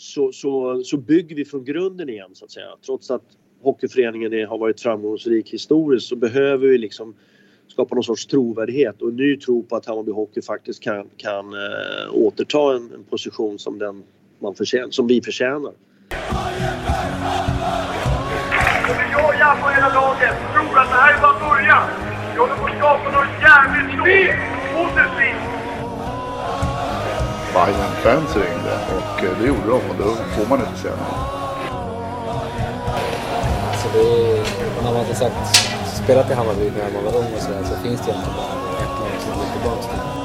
så, så, så bygger vi från grunden igen så att säga. Trots att hockeyföreningen är, har varit framgångsrik historiskt så behöver vi liksom skapa någon sorts trovärdighet och en ny tro på att Hammarby Hockey faktiskt kan, kan äh, återta en, en, position som, den man förtjän, som vi förtjänar. Jag och Japp och hela laget tror att det här är bara början. Vi håller på att skapa något jävligt stort. Positivt. Bayern det gjorde de och då får man inte säga något. Alltså det är, när man har sagt, spelat i Hammarby när man var ung och sådär så finns det egentligen bara ett lag som går tillbaka till.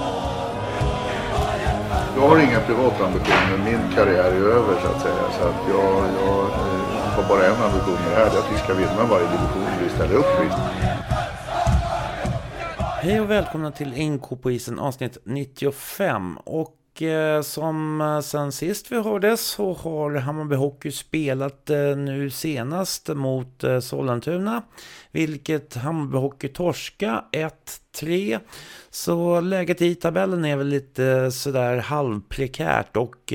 Jag har inga privata ambitioner. Min karriär är över så att säga. Så att jag, jag eh, har bara en ambition med det här. Det är att vi ska vinna varje division vi ställer upp i. Hej och välkomna till NK på isen avsnitt 95. Och Eh, som eh, sen sist vi hörde så har Hammarby Hockey spelat eh, nu senast mot Sollentuna. Vilket Hammarby Hockey torska 1-3. Så läget i tabellen är väl lite sådär halvprekärt och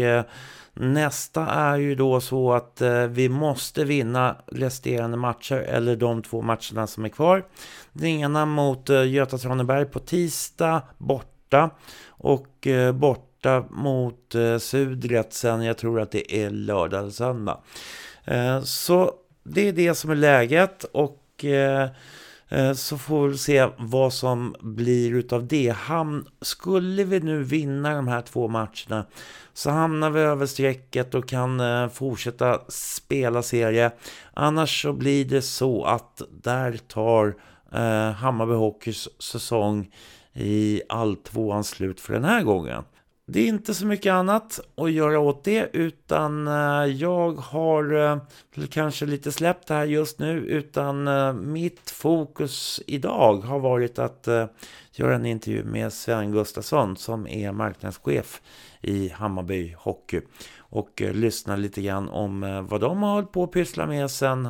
Nästa är ju då så att vi måste vinna resterande matcher eller de två matcherna som är kvar. Den ena mot Göta Traneberg på tisdag borta och borta borta mot eh, Sudret sen, jag tror att det är lördag eller söndag. Eh, så det är det som är läget och eh, eh, så får vi se vad som blir utav det. Ham skulle vi nu vinna de här två matcherna så hamnar vi över strecket och kan eh, fortsätta spela serie. Annars så blir det så att där tar eh, Hammarby Hockeys säsong i alltvåans slut för den här gången. Det är inte så mycket annat att göra åt det utan eh, jag har eh, kanske lite släppt det här just nu utan eh, mitt fokus idag har varit att göra en intervju med Sven Gustafsson som är marknadschef i Hammarby Hockey och lyssna lite grann om vad de har hållit på att pyssla med sen,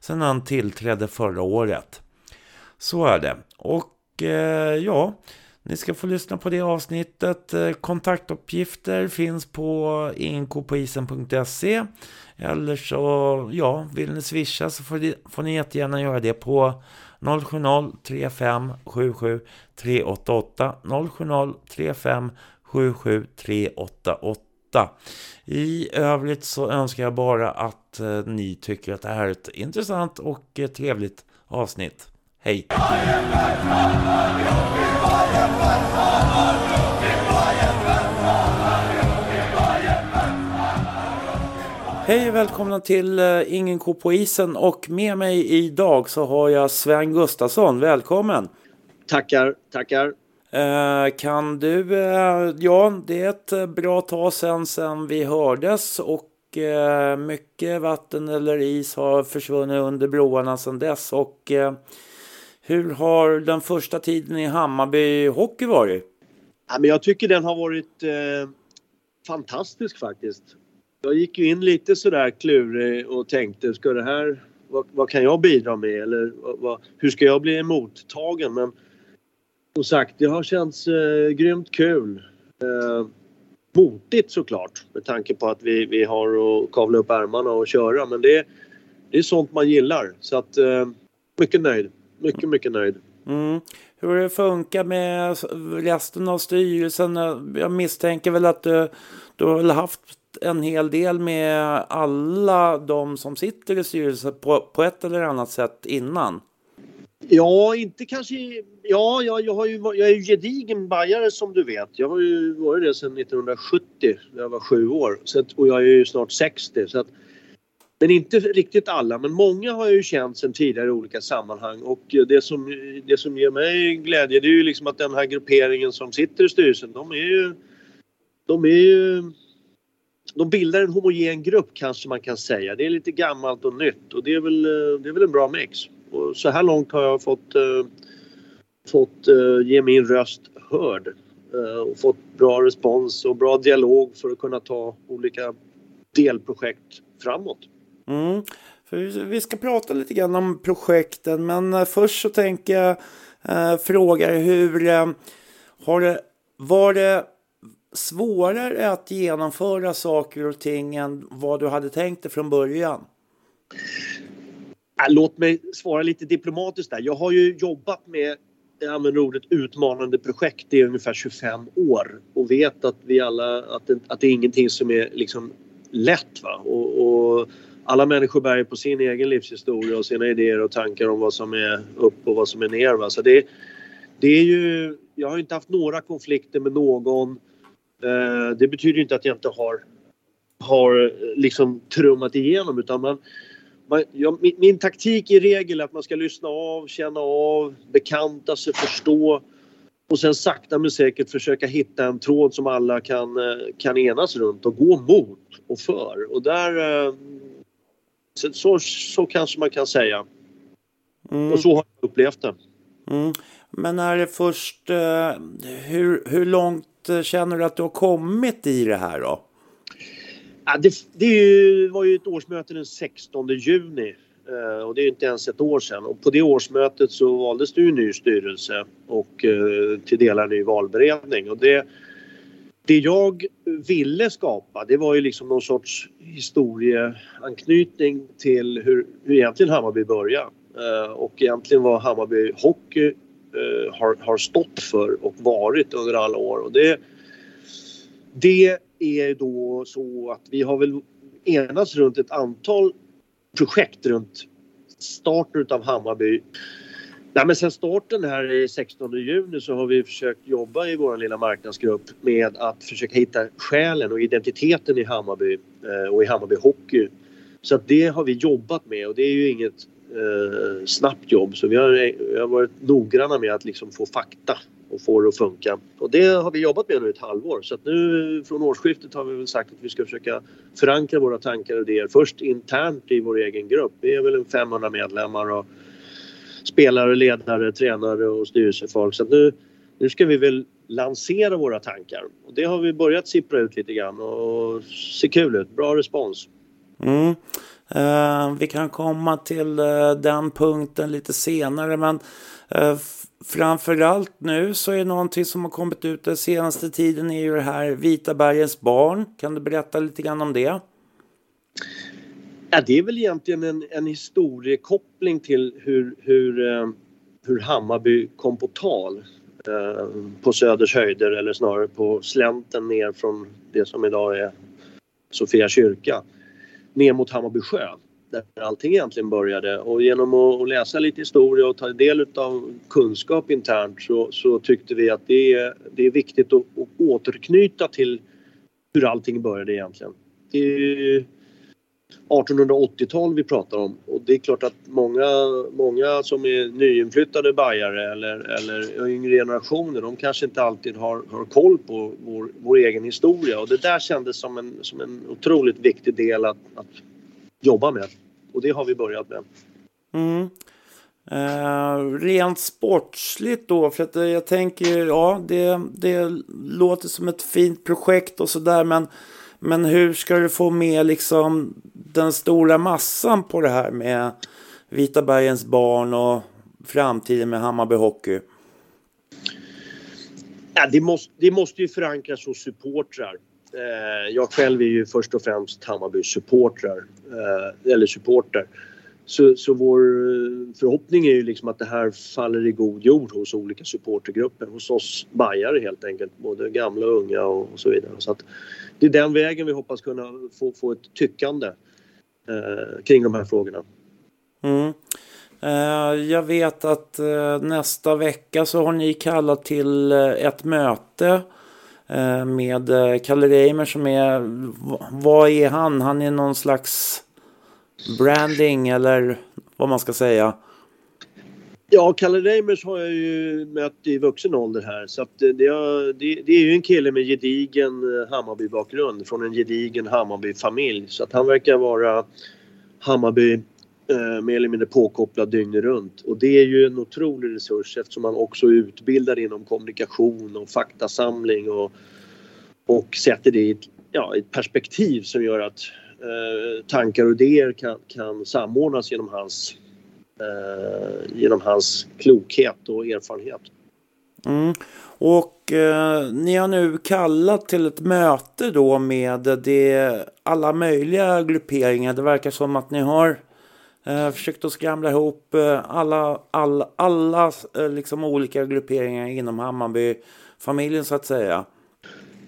sen han tillträdde förra året. Så är det. Och ja, ni ska få lyssna på det avsnittet. Eh, kontaktuppgifter finns på inkopoisen.se eller så, ja, vill ni swisha så får, ni, får ni jättegärna göra det på 070-35 77 388 070 35 77 388 I övrigt så önskar jag bara att eh, ni tycker att det här är ett intressant och eh, trevligt avsnitt. Hej! Hej och välkomna till uh, Ingen ko på isen och med mig idag så har jag Sven Gustafsson. Välkommen! Tackar, tackar! Uh, kan du, uh, ja det är ett bra tag sedan, sedan vi hördes och mycket vatten eller is har försvunnit under broarna sedan dess och hur har den första tiden i Hammarby hockey varit? Ja, men jag tycker den har varit eh, fantastisk faktiskt. Jag gick ju in lite sådär klurig och tänkte, ska det här, vad, vad kan jag bidra med eller vad, hur ska jag bli emottagen? Men som sagt, det har känts eh, grymt kul. Eh, motigt såklart med tanke på att vi, vi har att kavla upp ärmarna och köra men det, det är sånt man gillar. Så att, eh, mycket nöjd. Mycket, mycket nöjd. Mm. Hur det funkar med resten av styrelsen? Jag misstänker väl att du, du har haft en hel del med alla de som sitter i styrelsen på, på ett eller annat sätt innan. Ja, inte kanske... Ja, jag, jag, har ju, jag är ju gedigen bajare som du vet. Jag har ju varit det sedan 1970 när jag var sju år. Så att, och jag är ju snart 60. Så att, men inte riktigt alla, men många har jag ju känt sedan tidigare i olika sammanhang och det som, det som ger mig glädje det är ju liksom att den här grupperingen som sitter i styrelsen de är ju... De är ju... De bildar en homogen grupp kanske man kan säga. Det är lite gammalt och nytt och det är väl, det är väl en bra mix. Och så här långt har jag fått, uh, fått uh, ge min röst hörd uh, och fått bra respons och bra dialog för att kunna ta olika delprojekt framåt. Mm. För vi ska prata lite grann om projekten men eh, först så tänker jag eh, fråga hur eh, har det, var det svårare att genomföra saker och ting än vad du hade tänkt dig från början? Låt mig svara lite diplomatiskt där. Jag har ju jobbat med jag använder ordet utmanande projekt i ungefär 25 år och vet att vi alla att det, att det är ingenting som är liksom lätt. Va? Och, och alla människor bär på sin egen livshistoria och sina idéer och tankar om vad som är upp och vad som är ner. Va? Så det, det är ju, jag har inte haft några konflikter med någon. Eh, det betyder inte att jag inte har, har eh, liksom trummat igenom utan man, man, ja, min, min, taktik i regel är att man ska lyssna av, känna av, bekanta sig, förstå och sen sakta men säkert försöka hitta en tråd som alla kan, eh, kan enas runt och gå mot och för. Och där... Eh, Eh, så, så, så kanske man kan säga. Mm. Och så har jag upplevt det. Mm. Men är det först... Eh, hur, hur långt känner du att du har kommit i det här då? Ja, det, det var ju ett årsmöte den 16 juni eh, och det är inte ens ett år sedan. Och på det årsmötet så valdes det ju ny styrelse och eh, till delar ny valberedning. Och det, det jag ville skapa det var ju liksom någon sorts historieanknytning till hur, hur egentligen Hammarby började. Eh, och egentligen vad Hammarby Hockey eh, har, har stått för och varit under alla år. Och det, det är då så att vi har väl enats runt ett antal projekt runt starten av Hammarby. Nej, men sen starten här i 16 juni så har vi försökt jobba i vår lilla marknadsgrupp med att försöka hitta själen och identiteten i Hammarby eh, och i Hammarby Hockey. Så att det har vi jobbat med och det är ju inget eh, snabbt jobb så vi har, vi har varit noggranna med att liksom få fakta och få det att funka. Och det har vi jobbat med nu ett halvår så att nu från årsskiftet har vi väl sagt att vi ska försöka förankra våra tankar och idéer först internt i vår egen grupp. Vi är väl en 500 medlemmar och spelare, ledare, tränare och styrelsefolk så att nu, nu ska vi väl lansera våra tankar och det har vi börjat sippra ut lite grann och ser kul ut. Bra respons. Mm. Eh, vi kan komma till eh, den punkten lite senare men eh, framförallt nu så är det någonting som har kommit ut den senaste tiden är ju det här Vita bergens barn. Kan du berätta lite grann om det? Ja, det är väl egentligen en, en historiekoppling till hur, hur, eh, hur Hammarby kom på tal eh, på Söders höjder eller snarare på slänten ner från det som idag är Sofia kyrka ner mot Hammarby sjö där allting egentligen började och genom att läsa lite historia och ta del av kunskap internt så, så tyckte vi att det är, det är viktigt att, att återknyta till hur allting började egentligen. Det är 1880-tal vi pratar om och det är klart att många, många som är nyinflyttade bajare eller, eller yngre generationer de kanske inte alltid har, har koll på vår, vår egen historia och det där kändes som en, som en otroligt viktig del att, att jobba med. Och det har vi börjat med. Mm. Eh, rent sportsligt då, för att eh, jag tänker, ja, det, det låter som ett fint projekt och sådär, men, men hur ska du få med liksom den stora massan på det här med Vita bergens barn och framtiden med Hammarby Hockey? Ja, det, måste, det måste ju förankras hos supportrar. Eh, jag själv är ju först och främst Hammarby supportrar, eh, eller supporter. Så, så vår eh, förhoppning är ju liksom att det här faller i god jord hos olika supportergrupper, hos oss bajare helt enkelt, både gamla och unga och, och så vidare. Så att det är den vägen vi hoppas kunna få, få ett tyckande eh, kring de här frågorna. Mm. Eh, jag vet att eh, nästa vecka så har ni kallat till ett möte med Kalle Reimer som är, vad är han? Han är någon slags branding eller vad man ska säga. Ja, Kalle Reimers har jag ju mött i vuxen ålder här så att det, det, det, är ju en kille med gedigen eh, Hammarby-bakgrund från en gedigen Hammarby-familj så att han verkar vara Hammarby eh, mer eller mindre påkopplad dygnet runt. Och det är ju en otrolig resurs eftersom han också utbildar inom kommunikation och faktasamling och, och sätter det i ett, ja, ett perspektiv som gör att Eh, tankar och idéer kan, kan samordnas genom hans, eh, genom hans klokhet och erfarenhet. Mm. Och eh, ni har nu kallat till ett möte då med det, alla möjliga grupperingar. Det verkar som att ni har eh, försökt att skramla ihop eh, alla, alla, alla eh, liksom olika grupperingar inom Hammarby-familjen så att säga.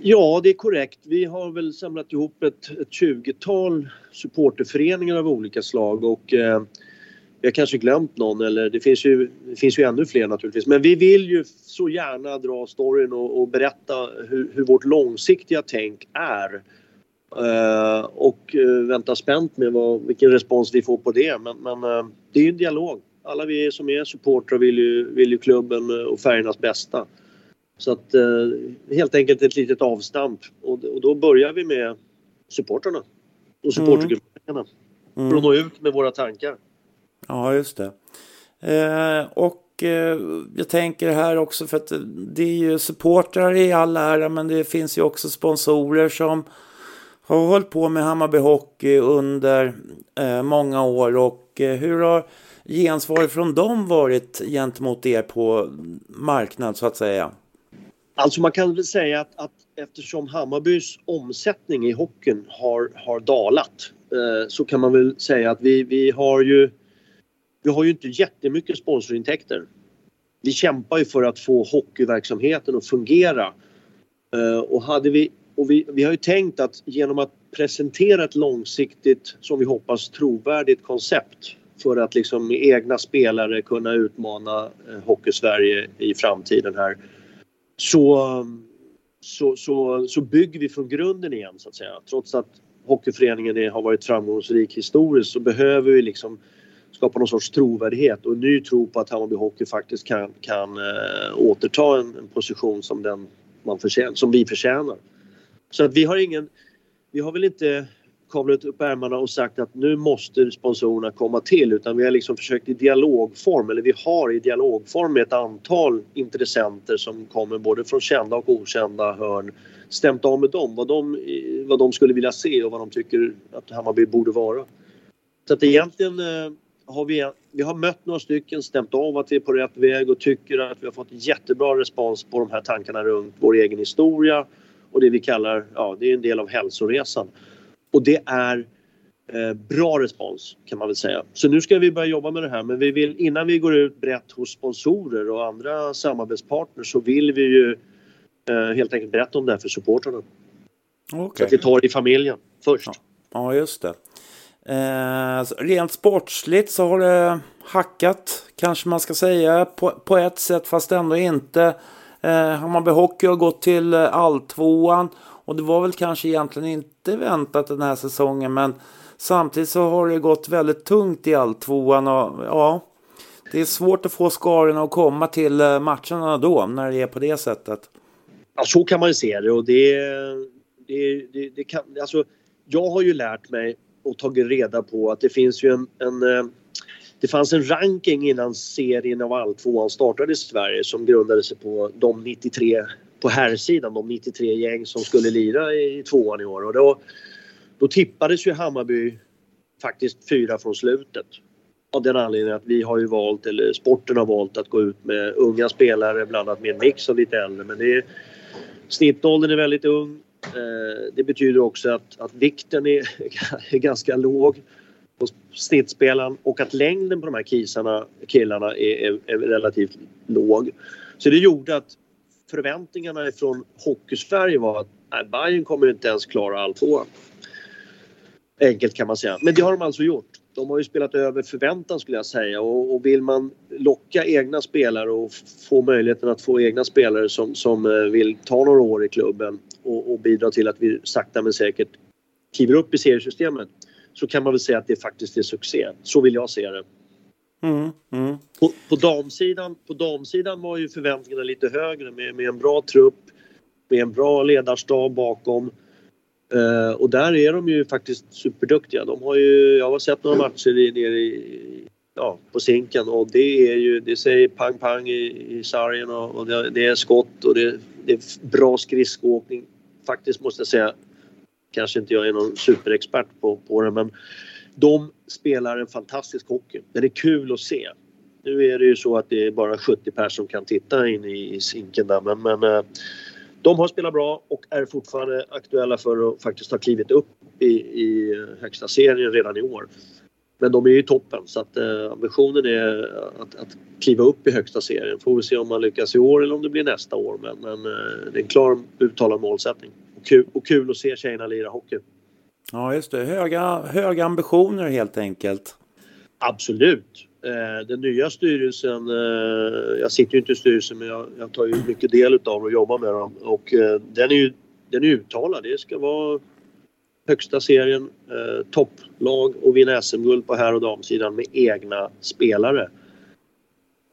Ja, det är korrekt. Vi har väl samlat ihop ett, ett 20-tal supporterföreningar av olika slag och eh, vi har kanske glömt någon eller det finns ju, det finns ju ännu fler naturligtvis. Men vi vill ju så gärna dra storyn och, och berätta hur, hur, vårt långsiktiga tänk är. Eh, och eh, vänta spänt med vad, vilken respons vi får på det. Men, men eh, det är ju en dialog. Alla vi som är supportrar vill ju, vill ju klubben och färgernas bästa. Så att helt enkelt ett litet avstamp. Och, och då börjar vi med supportrarna och supportergrupperna. Mm. För att nå ut med våra tankar. Ja, just det. Eh, och eh, jag tänker här också för att det är ju supportrar i all ära men det finns ju också sponsorer som har hållit på med Hammarby Hockey under eh, många år och eh, hur har gensvar från dem varit gentemot er på marknad så att säga? Alltså man kan väl säga att, att eftersom Hammarbys omsättning i hockeyn har, har dalat eh, så kan man väl säga att vi, vi har ju vi har ju inte jättemycket sponsorintäkter. Vi kämpar ju för att få hockeyverksamheten att fungera. Eh, och hade vi, och vi, vi har ju tänkt att genom att presentera ett långsiktigt, som vi hoppas trovärdigt koncept för att liksom med egna spelare kunna utmana eh, Hockeysverige i framtiden här så, så, så, så bygger vi från grunden igen så att säga. Trots att hockeyföreningen är, har varit framgångsrik historiskt så behöver vi liksom skapa någon sorts trovärdighet och en ny tro på att Hammarby Hockey faktiskt kan, kan äh, återta en, en, position som, den man förtjän, som vi förtjänar. Så att vi har ingen, vi har väl inte kavlat upp ärmarna och sagt att nu måste sponsorerna komma till utan vi har liksom försökt i dialogform, eller vi har i dialogform med ett antal intressenter som kommer både från kända och okända hörn stämt av med dem vad de, vad de skulle vilja se och vad de tycker att Hammarby borde vara. Så att egentligen eh, har vi, vi har mött några stycken, stämt av att vi är på rätt väg och tycker att vi har fått jättebra respons på de här tankarna runt vår egen historia och det vi kallar, ja det är en del av hälsoresan. Och det är eh, bra respons kan man väl säga. Så nu ska vi börja jobba med det här men vi vill, innan vi går ut brett hos sponsorer och andra samarbetspartners så vill vi ju eh, helt enkelt berätta om det här för supportrarna. Okay. Så att vi tar det i familjen först. Ja, ja just det. Eh, rent sportsligt så har det hackat, kanske man ska säga, på, på ett sätt fast ändå inte. Eh, Hammarby Hockey har gått till eh, alltvåan och det var väl kanske egentligen inte väntat den här säsongen men samtidigt så har det gått väldigt tungt i alltvåan och ja, det är svårt att få skarorna att komma till eh, matcherna då när det är på det sättet. Ja, så kan man ju se det och det, det, det, det kan, alltså jag har ju lärt mig och tagit reda på att det finns ju en, en eh, det fanns en ranking innan serien av alltvåan startade i Sverige som grundade sig på de 93 på herrsidan, de 93 gäng som skulle lira i tvåan i år och då, då tippades ju Hammarby faktiskt fyra från slutet. Av den anledningen att vi har ju valt, eller sporten har valt att gå ut med unga spelare blandat med en mix av lite äldre men det är Snittåldern är väldigt ung eh, det betyder också att, att vikten är, är ganska låg på snittspelaren och att längden på de här kisarna, killarna är, är, är relativt låg. Så det gjorde att förväntningarna från Hockeysverige var att nej, Bayern kommer inte ens klara all alltvåan. Enkelt kan man säga. Men det har de alltså gjort. De har ju spelat över förväntan skulle jag säga och, och vill man locka egna spelare och få möjligheten att få egna spelare som, som eh, vill ta några år i klubben och, och bidra till att vi sakta men säkert kliver upp i seriesystemet så kan man väl säga att det faktiskt är succé. Så vill jag se det. Mm, mm. På, på, damsidan, på damsidan var ju förväntningarna lite högre med, med en bra trupp, med en bra ledarstab bakom. Uh, och där är de ju faktiskt superduktiga. De har ju, jag har sett några matcher nere i, ja, på Zinken och det är ju, det säger pang pang i, i sargen och, och det, det, är skott och det, det är bra skridskoåkning faktiskt måste jag säga, kanske inte jag är någon superexpert på, på det men de spelar en fantastisk hockey. Den är kul att se. Nu är det ju så att det är bara 70 personer som kan titta in i, sinken där men, men eh, de har spelat bra och är fortfarande aktuella för att faktiskt ha klivit upp i, i eh, högsta serien redan i år. Men de är ju i toppen så att eh, ambitionen är att, att kliva upp i högsta serien. Får vi se om man lyckas i år eller om det blir nästa år men, men eh, det är en klar uttalad målsättning. Och kul, och kul att se tjejerna lira hockey. Ja, just det. Höga, höga ambitioner helt enkelt. Absolut. Eh, den nya styrelsen, eh, jag sitter ju inte i styrelsen men jag, jag tar ju mycket del utav och jobbar med dem och eh, den är ju den är uttalad. Det ska vara högsta serien, topplag och vinna SM-guld på här och damsidan med egna spelare.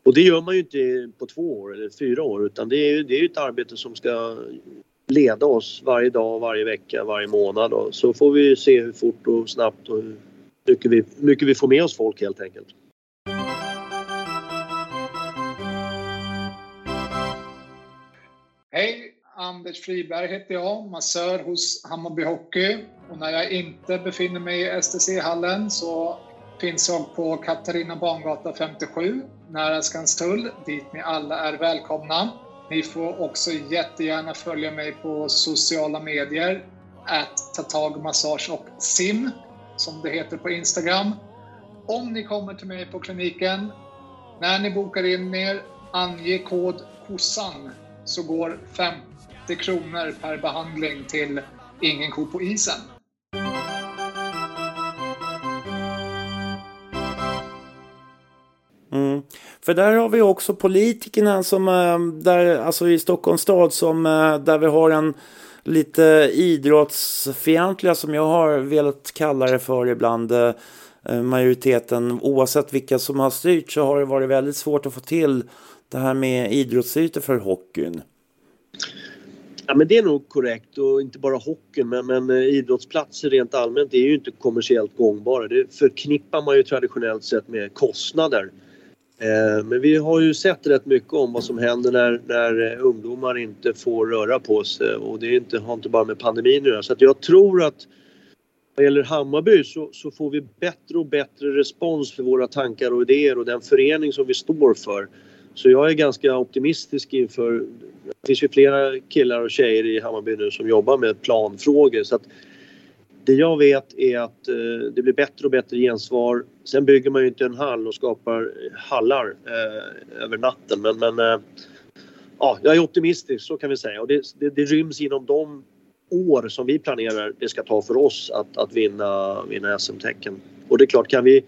Och det gör man ju inte på två år eller fyra år utan det är ju det är ett arbete som ska leda oss varje dag, varje vecka, varje månad. Och så får vi se hur fort och snabbt och hur mycket vi, mycket vi får med oss folk helt enkelt. Hej! Anders Friberg heter jag, massör hos Hammarby Hockey. Och när jag inte befinner mig i STC-hallen så finns jag på Katarina Bangata 57, nära Skanstull, dit ni alla är välkomna. Ni får också jättegärna följa mig på sociala medier, att ta tag, massage och sim, som det heter på Instagram. Om ni kommer till mig på kliniken, när ni bokar in er, ange kod KOSSAN så går 50 kronor per behandling till Ingen ko på isen. För där har vi också politikerna som, eh, där, alltså i Stockholms stad som, eh, där vi har en lite idrottsfientliga som jag har velat kalla det för ibland. Eh, majoriteten, oavsett vilka som har styrt så har det varit väldigt svårt att få till det här med idrottsytor för hockeyn. Ja men det är nog korrekt och inte bara hockeyn men, men idrottsplatser rent allmänt är ju inte kommersiellt gångbara. Det förknippar man ju traditionellt sett med kostnader. Eh, men vi har ju sett rätt mycket om vad som händer när, när eh, ungdomar inte får röra på sig och det inte, har inte bara med pandemin att göra. Så att jag tror att vad gäller Hammarby så, så, får vi bättre och bättre respons för våra tankar och idéer och den förening som vi står för. Så jag är ganska optimistisk inför... Det finns ju flera killar och tjejer i Hammarby nu som jobbar med planfrågor så att det jag vet är att eh, det blir bättre och bättre gensvar. Sen bygger man ju inte en hall och skapar eh, hallar eh, över natten men, men eh, ja, jag är optimistisk så kan vi säga och det, det, det ryms inom de år som vi planerar det ska ta för oss att, att vinna, vinna SM-tecken. Och det är klart, kan vi,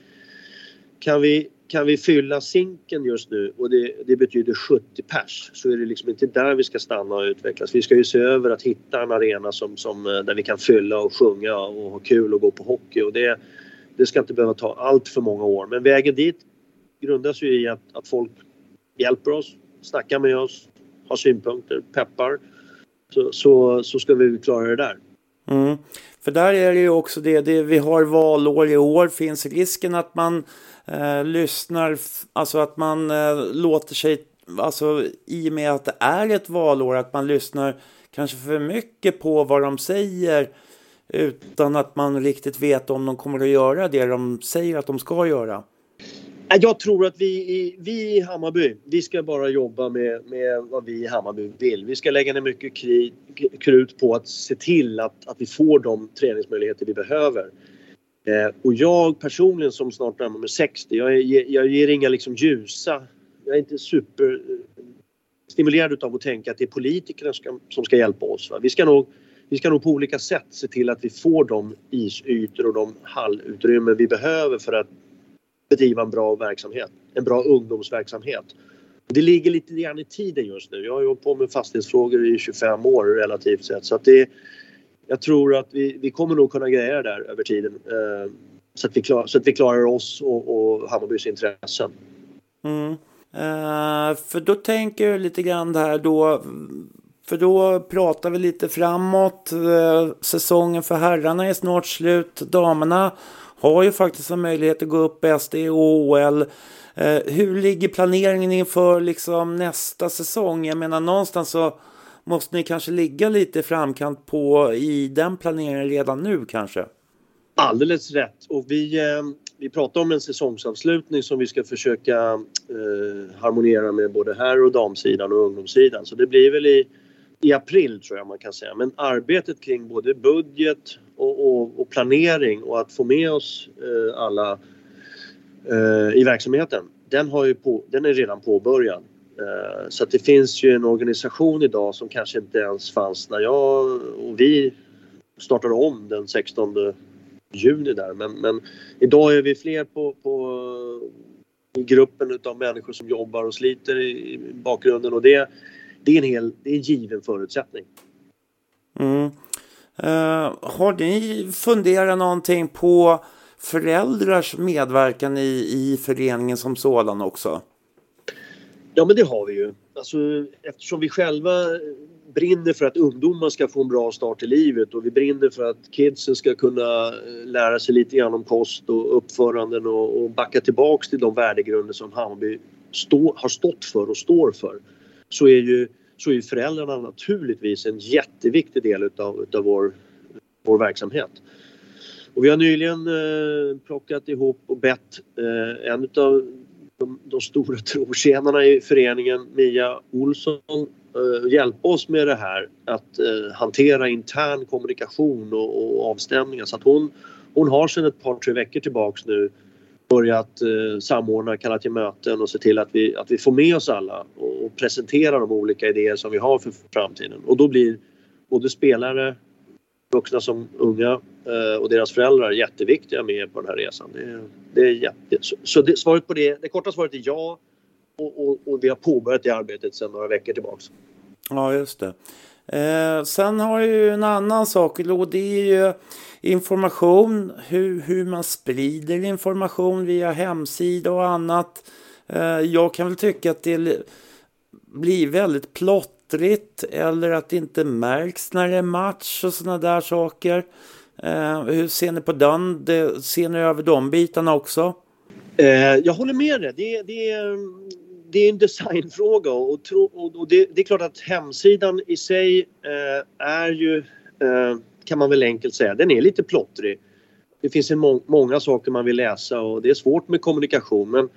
kan vi kan vi fylla sinken just nu och det, det, betyder 70 pers så är det liksom inte där vi ska stanna och utvecklas. Vi ska ju se över att hitta en arena som, som, eh, där vi kan fylla och sjunga och ha kul och gå på hockey och det, det ska inte behöva ta allt för många år. Men vägen dit grundas ju i att, att folk hjälper oss, snackar med oss, har synpunkter, peppar. Så, så, så ska vi klara det där. Mm. För där är det ju också det, det, vi har valår i år, finns risken att man eh, lyssnar, alltså att man eh, låter sig, alltså i och med att det är ett valår, att man lyssnar kanske för mycket på vad de säger utan att man riktigt vet om de kommer att göra det de säger att de ska göra. Jag tror att vi, vi i Hammarby, vi ska bara jobba med, med vad vi i Hammarby vill. Vi ska lägga ner mycket krut på att se till att, att vi får de träningsmöjligheter vi behöver. Eh, och jag personligen som snart närmar mig 60, jag, jag, jag ger inga liksom ljusa... Jag är inte super eh, stimulerad av att tänka att det är politikerna ska, som ska hjälpa oss. Va? Vi, ska nog, vi ska nog på olika sätt se till att vi får de isytor och de hallutrymmen vi behöver för att bedriva en bra verksamhet. En bra ungdomsverksamhet. Det ligger lite grann i tiden just nu. Jag har hållit på med fastighetsfrågor i 25 år relativt sett så att det jag tror att vi, vi kommer nog kunna greja det där över tiden. Eh, så, att vi klar, så att vi klarar oss och, och Hammarbys intressen. Mm. Eh, för då tänker jag lite grann här då. För då pratar vi lite framåt. Eh, säsongen för herrarna är snart slut. Damerna har ju faktiskt en möjlighet att gå upp i SD och OL. Hur ligger planeringen inför liksom nästa säsong? Jag menar någonstans så måste ni kanske ligga lite i framkant på i den planeringen redan nu kanske? Alldeles rätt och vi, eh, vi pratar om en säsongsavslutning som vi ska försöka eh, harmoniera med både här och damsidan och ungdomssidan. Så det blir väl i, i april tror jag man kan säga. Men arbetet kring både budget och, och, och planering och att få med oss eh, alla eh, i verksamheten, den, har ju på, den är redan påbörjad. Eh, så att det finns ju en organisation idag som kanske inte ens fanns när jag och vi startade om den 16 juni där. Men, men idag är vi fler på, på i gruppen utav människor som jobbar och sliter i, bakgrunden och det, det, är en hel, det är en given förutsättning. Mm. Uh, har ni funderat någonting på föräldrars medverkan i, i föreningen som sådan också? Ja men det har vi ju. Alltså, eftersom vi själva brinner för att ungdomar ska få en bra start i livet och vi brinner för att kidsen ska kunna eh, lära sig lite grann om kost och uppföranden och, och backa tillbaks till de värdegrunder som Hammarby stå, har stått för och står för. Så är ju, så är föräldrarna naturligtvis en jätteviktig del utav, utav vår, vår verksamhet. Och vi har nyligen eh, plockat ihop och bett eh, en utav de, de stora trotjänarna i föreningen, Mia Olsson, eh, hjälpa oss med det här att eh, hantera intern kommunikation och, och avstämningar. Så att hon, hon har sedan ett par, tre veckor tillbaks nu börjat eh, samordna, kalla till möten och se till att vi, att vi får med oss alla och, och presentera de olika idéer som vi har för framtiden. Och då blir både spelare, vuxna som unga eh, och deras föräldrar jätteviktiga med på den här resan. Det, det är jätte, så, det, svaret på det, det korta svaret är ja och, och, och vi har påbörjat det arbetet sedan några veckor tillbaks. Ja, just det. Eh, sen har jag ju en annan sak och det är ju information, hur, hur man sprider information via hemsida och annat. Eh, jag kan väl tycka att det blir väldigt plottrigt eller att det inte märks när det är match och sådana där saker. Eh, hur ser ni på den? Det, ser ni över de bitarna också? Eh, jag håller med dig. Det, det, det är en designfråga och, tro, och det, det, är klart att hemsidan i sig eh, är ju, eh, kan man väl enkelt säga, den är lite plottrig. Det finns en må många saker man vill läsa och det är svårt med kommunikation men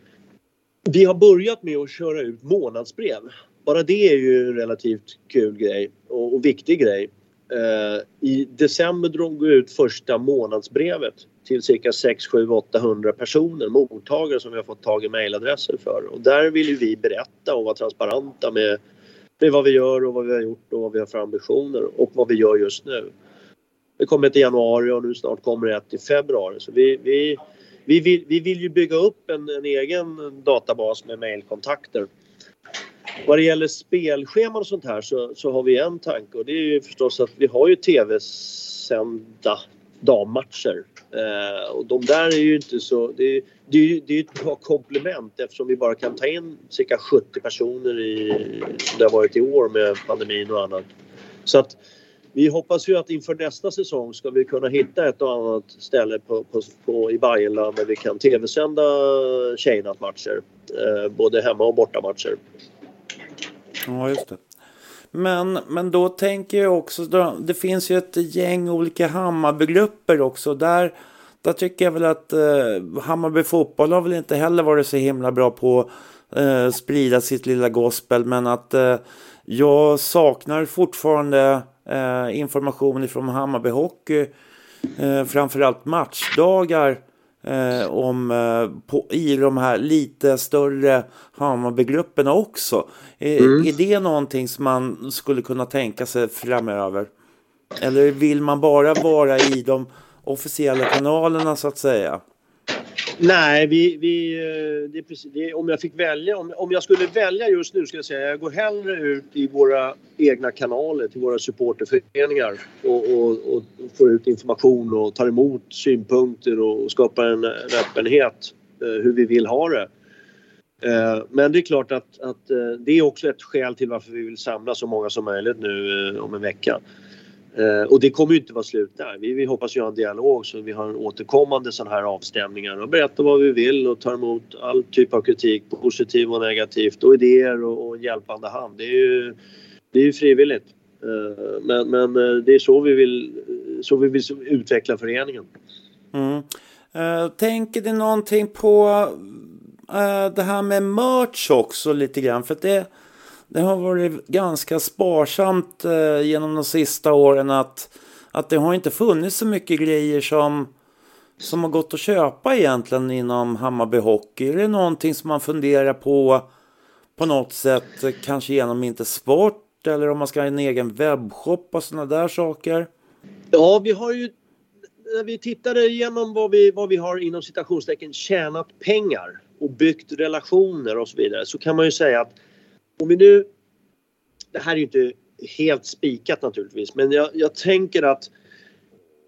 vi har börjat med att köra ut månadsbrev. Bara det är ju en relativt kul grej och, och viktig grej. Eh, I december drog vi ut första månadsbrevet till cirka 6, 7, 800 personer, mottagare som vi har fått tag i mejladresser för. Och där vill vi berätta och vara transparenta med, med vad vi gör och vad vi har gjort och vad vi har för ambitioner och vad vi gör just nu. Det kommer ett i januari och nu snart kommer det ett i februari. Så vi, vi, vi, vill, vi vill ju bygga upp en, en egen databas med mejlkontakter vad det gäller spelscheman och sånt här så, så har vi en tanke och det är ju förstås att vi har ju tv-sända dammatcher. Eh, och de där är ju inte så... Det, det, är, det är ett bra komplement eftersom vi bara kan ta in cirka 70 personer i, som det har varit i år med pandemin och annat. Så att vi hoppas ju att inför nästa säsong ska vi kunna hitta ett och annat ställe på, på, på i Bayernland där vi kan tv-sända tjejnattmatcher. Eh, både hemma och bortamatcher. Ja, just det. Men, men då tänker jag också, då, det finns ju ett gäng olika Hammarbygrupper också. Där, där tycker jag väl att eh, Hammarby fotboll har väl inte heller varit så himla bra på att eh, sprida sitt lilla gospel. Men att eh, jag saknar fortfarande eh, information från Hammarby Hockey. Eh, framförallt matchdagar eh, om, eh, på, i de här lite större Hammarbygrupperna också. Mm. Är det någonting som man skulle kunna tänka sig framöver? Eller vill man bara vara i de officiella kanalerna så att säga? Nej, vi, vi, eh, det är precis, det, om jag fick välja, om, om jag skulle välja just nu skulle jag säga jag går hellre ut i våra egna kanaler till våra supporterföreningar och, och, och får ut information och tar emot synpunkter och skapar en, en öppenhet eh, hur vi vill ha det. Eh, men det är klart att, att eh, det är också ett skäl till varför vi vill samla så många som möjligt nu eh, om en vecka. Eh, och det kommer ju inte vara slut där. Vi, vi hoppas göra en dialog så vi har återkommande sådana här avstämningar och berätta vad vi vill och ta emot all typ av kritik, positiv och negativt och idéer och, och hjälpande hand. Det är ju, det är ju frivilligt. Eh, men, men eh, det är så vi vill, så vi vill utveckla föreningen. Mm. Eh, tänker ni någonting på eh, det här med merch också lite grann? För det, det har varit ganska sparsamt eh, genom de sista åren att, att det har inte funnits så mycket grejer som, som har gått att köpa egentligen inom Hammarby Hockey. Är det någonting som man funderar på på något sätt, kanske genom inte sport eller om man ska ha en egen webbshop och sådana där saker? Ja, vi har ju när vi tittade igenom vad vi, vad vi har inom citationstecken tjänat pengar och byggt relationer och så vidare så kan man ju säga att om vi nu... Det här är ju inte helt spikat naturligtvis men jag, jag tänker att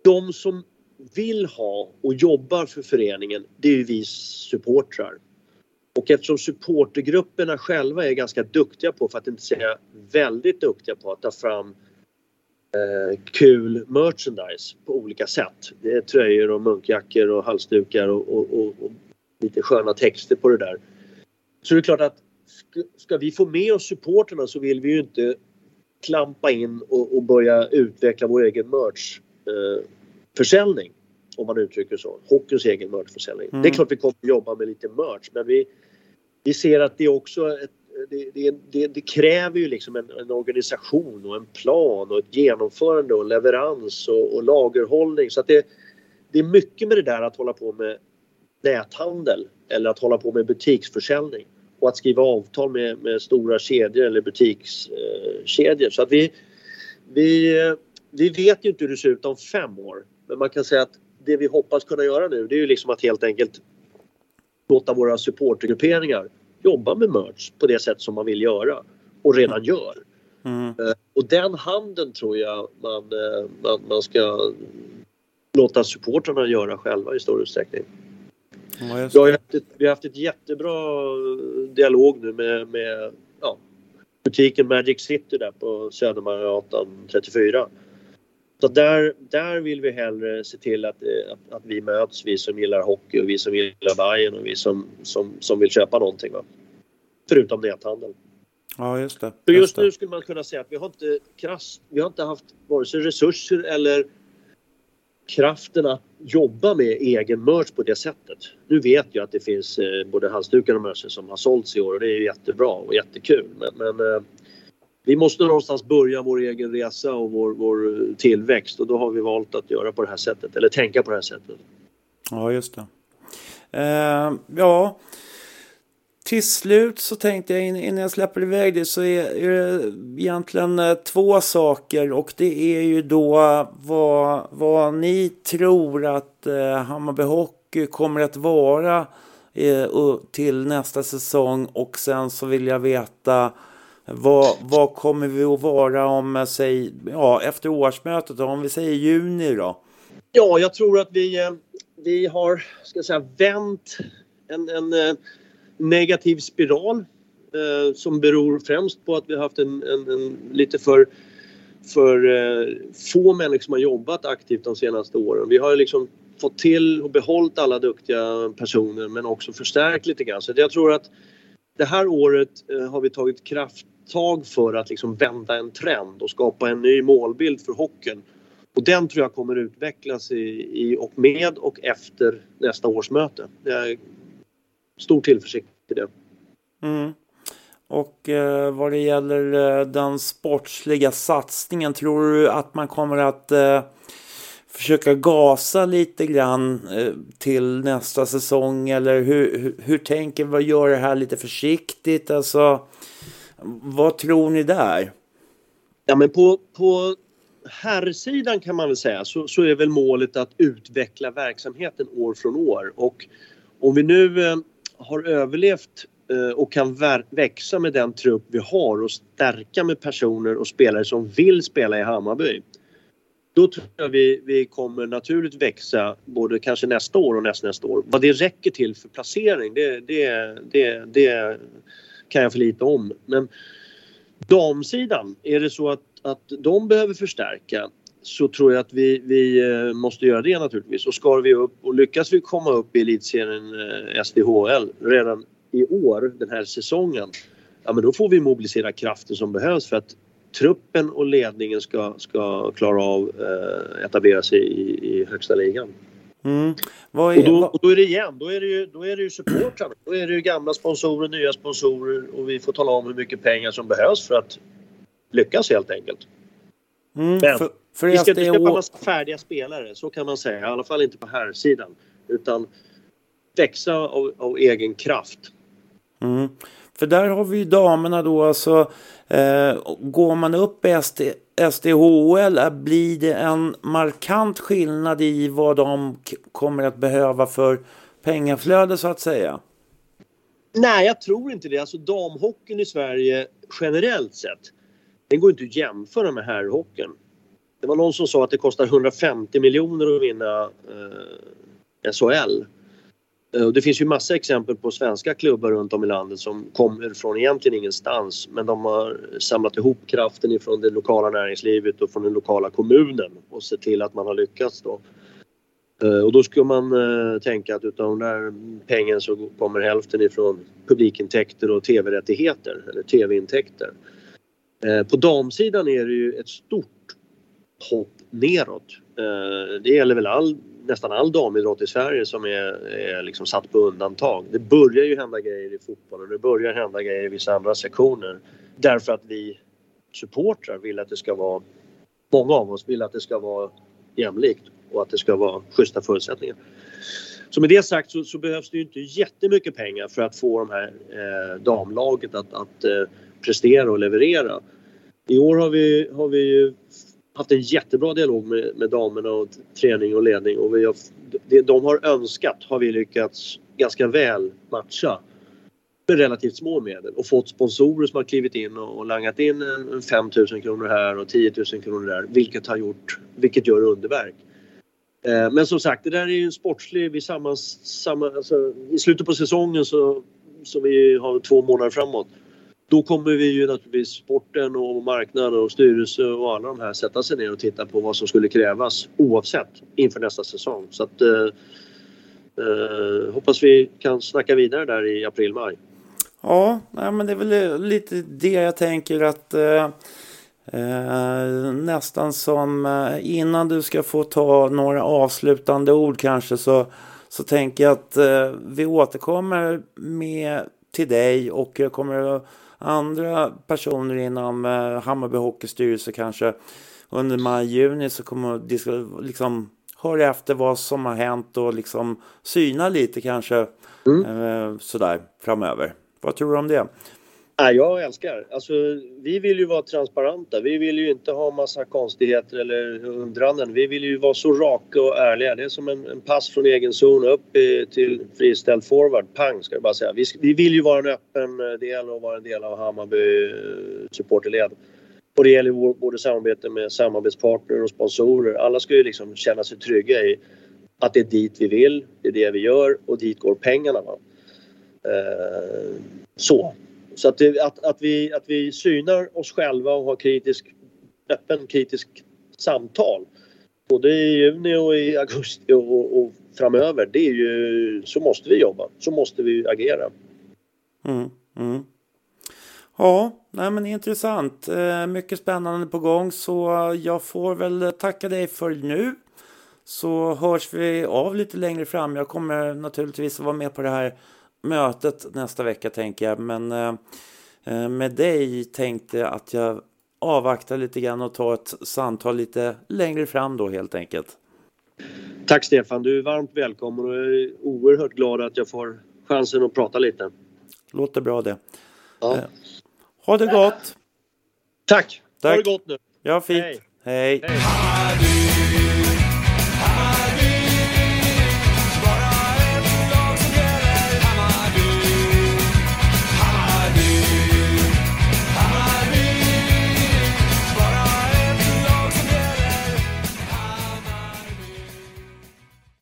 de som vill ha och jobbar för föreningen det är ju vi supportrar. Och eftersom supportergrupperna själva är ganska duktiga på, för att inte säga väldigt duktiga på att ta fram eh, kul merchandise på olika sätt. Det är tröjor och munkjackor och halsdukar och, och, och, och lite sköna texter på det där. Så det är klart att ska vi få med oss supporterna så vill vi ju inte klampa in och, och börja utveckla vår egen merchförsäljning. Eh, om man uttrycker så. Hockeyns egen merchförsäljning. Mm. Det är klart vi kommer att jobba med lite merch men vi, vi ser att det också ett, det, det, det, det, kräver ju liksom en, en, organisation och en plan och ett genomförande och leverans och, och lagerhållning. Så att det, det är mycket med det där att hålla på med näthandel eller att hålla på med butiksförsäljning och att skriva avtal med, med stora kedjor eller butikskedjor. Så att vi, vi, vi vet ju inte hur det ser ut om fem år. Men man kan säga att det vi hoppas kunna göra nu det är ju liksom att helt enkelt låta våra supportergrupperingar jobba med merch på det sätt som man vill göra och redan gör. Mm. Eh, och den handeln tror jag man, eh, man, man ska låta supportrarna göra själva i stor utsträckning. Ja, vi, har haft ett, vi har haft ett jättebra dialog nu med, med ja, butiken Magic City där på Södermansgatan 34 så där, där vill vi hellre se till att, eh, att, att, vi möts, vi som gillar hockey och vi som gillar Bajen och vi som, som, som vill köpa någonting. Va? Förutom näthandel. Ja, just det. Just, just nu skulle man kunna säga att vi har inte krasst, vi har inte haft vare sig resurser eller kraften att jobba med egen merch på det sättet. Nu vet jag att det finns eh, både halsdukar och merch som har sålts i år och det är jättebra och jättekul. Men, men eh, vi måste någonstans börja vår egen resa och vår, vår eh, tillväxt och då har vi valt att göra på det här sättet eller tänka på det här sättet. Ja, just det. Eh, ja, till slut så tänkte jag innan jag släpper iväg det så är, det egentligen eh, två saker. Och det är ju då vad, vad ni tror att eh, Hammarby Hockey kommer att vara eh, till nästa säsong. Och sen så vill jag veta vad, vad kommer vi att vara om, säg, ja, efter årsmötet, om vi säger juni då? Ja, jag tror att vi, vi har, ska jag säga, vänt en, en eh, negativ spiral eh, som beror främst på att vi har haft en, en, en lite för, för eh, få människor som har jobbat aktivt de senaste åren. Vi har liksom fått till och behållit alla duktiga personer men också förstärkt lite grann. Så jag tror att det här året eh, har vi tagit krafttag för att liksom vända en trend och skapa en ny målbild för hockeyn. Och den tror jag kommer utvecklas i, i och med och efter nästa årsmöte. Jag är stor tillförsikt till det. Mm. Och eh, vad det gäller eh, den sportsliga satsningen, tror du att man kommer att eh, försöka gasa lite grann eh, till nästa säsong? Eller hur, hur, hur tänker vi göra det här lite försiktigt? Alltså, vad tror ni där? Ja men på, på herrsidan kan man väl säga så, så är väl målet att utveckla verksamheten år från år och om vi nu eh, har överlevt eh, och kan växa med den trupp vi har och stärka med personer och spelare som vill spela i Hammarby. Då tror jag vi, vi kommer naturligt växa både kanske nästa år och nästnästa år. Vad det räcker till för placering det, det, det, det kan jag för lite om. Men damsidan, är det så att, att de behöver förstärka så tror jag att vi, vi eh, måste göra det naturligtvis. Och ska vi upp och lyckas vi komma upp i elitserien eh, SDHL redan i år, den här säsongen, ja men då får vi mobilisera kraften som behövs för att truppen och ledningen ska, ska klara av eh, etablera sig i, i högsta ligan. Mm. Är, Och då, och då är det igen, då är det ju, då är det ju supportrarna. Då är det ju gamla sponsorer, nya sponsorer och vi får tala om hur mycket pengar som behövs för att lyckas helt enkelt. mm, Men för, för Vi ska inte köpa SDH, massa färdiga spelare, så kan man säga. I alla fall inte på här sidan Utan växa av, av egen kraft. mm, för där har vi ju damerna då alltså. Eh, går man upp i SD, SDHL eh, blir det en markant skillnad i vad de kommer att behöva för pengaflöde så att säga. Nej, jag tror inte det. Alltså damhockeyn i Sverige generellt sett, den går inte att jämföra med herrhockeyn. Det var någon som sa att det kostar 150 miljoner att vinna eh, SHL. Eh, och det finns ju massa exempel på svenska klubbar runt om i landet som kommer från egentligen ingenstans men de har samlat ihop kraften ifrån det lokala näringslivet och från den lokala kommunen och sett till att man har lyckats då. Eh, och då ska man eh, tänka att utav den där pengen så kommer hälften ifrån publikintäkter och tv-rättigheter eller tv-intäkter. Eh, På damsidan är det ju ett stort hopp neråt. Eh, det gäller väl all, nästan all damidrott i Sverige som är, är liksom satt på undantag. Det börjar ju hända grejer i fotbollen, det börjar hända grejer i vissa andra sektioner. Därför att vi supportrar vill att det ska vara, många av oss vill att det ska vara jämlikt och att det ska vara schyssta förutsättningar. Så med det sagt så, så behövs det ju inte jättemycket pengar för att få de här eh, damlaget att, att eh, prestera och leverera. I år har vi, har vi ju haft en jättebra dialog med, med damerna och träning och ledning och vi har, det de har önskat har vi lyckats ganska väl matcha med relativt små medel och fått sponsorer som har klivit in och, och langat in en, en 5 000 kronor här och 10 000 kronor där vilket har gjort, vilket gör underverk. Eh, Men som sagt, det där är ju en sportslig, vi samma, samma, alltså, i slutet på säsongen så, så vi har två månader framåt. Då kommer vi ju naturligtvis sporten och marknaden och styrelse och alla de här sätta sig ner och titta på vad som skulle krävas oavsett inför nästa säsong. Så att eh, eh, hoppas vi kan snacka vidare där i april-maj. Ja, nej, men det är väl lite det jag tänker att eh, eh, nästan som eh, innan du ska få ta några avslutande ord kanske så, så tänker jag att eh, vi återkommer med till dig och jag kommer att andra personer inom eh, Hammarby Hockeystyrelse kanske under maj-juni så kommer de liksom höra efter vad som har hänt och liksom syna lite kanske eh, sådär framöver. Vad tror du om det? Nej, jag älskar. Alltså, vi vill ju vara transparenta. Vi vill ju inte ha massa konstigheter eller undranden. Vi vill ju vara så raka och ärliga. Det är som en, en pass från egen zon upp i, till friställd forward. Pang, ska jag bara säga. Vi, vi vill ju vara en öppen eh, del och vara en del av Hammarby eh, supporterled. Och det gäller både samarbete med samarbetspartner och sponsorer. Alla ska ju liksom känna sig trygga i att det är dit vi vill, det är det vi gör och dit går pengarna. Va? Eh, så. Så att, det, att, att, vi, att vi synar oss själva och har kritisk, öppen kritisk samtal både i juni och i augusti och, och framöver. Det är ju, så måste vi jobba. Så måste vi agera. Mm, mm. Ja, nej men intressant. Eh, mycket spännande på gång så jag får väl tacka dig för nu. Så hörs vi av lite längre fram. Jag kommer naturligtvis att vara med på det här mötet nästa vecka tänker jag. Men eh, eh, med dig tänkte jag att jag avvaktar lite grann och tar ett samtal lite längre fram då helt enkelt. Tack Stefan, du är varmt välkommen och jag är oerhört glad att jag får chansen att prata lite. Låter bra det. Ja. Eh, Ha det gott! Tack! Ha Tack. det gott nu! Ja, fint. Hej. Hej. Hej.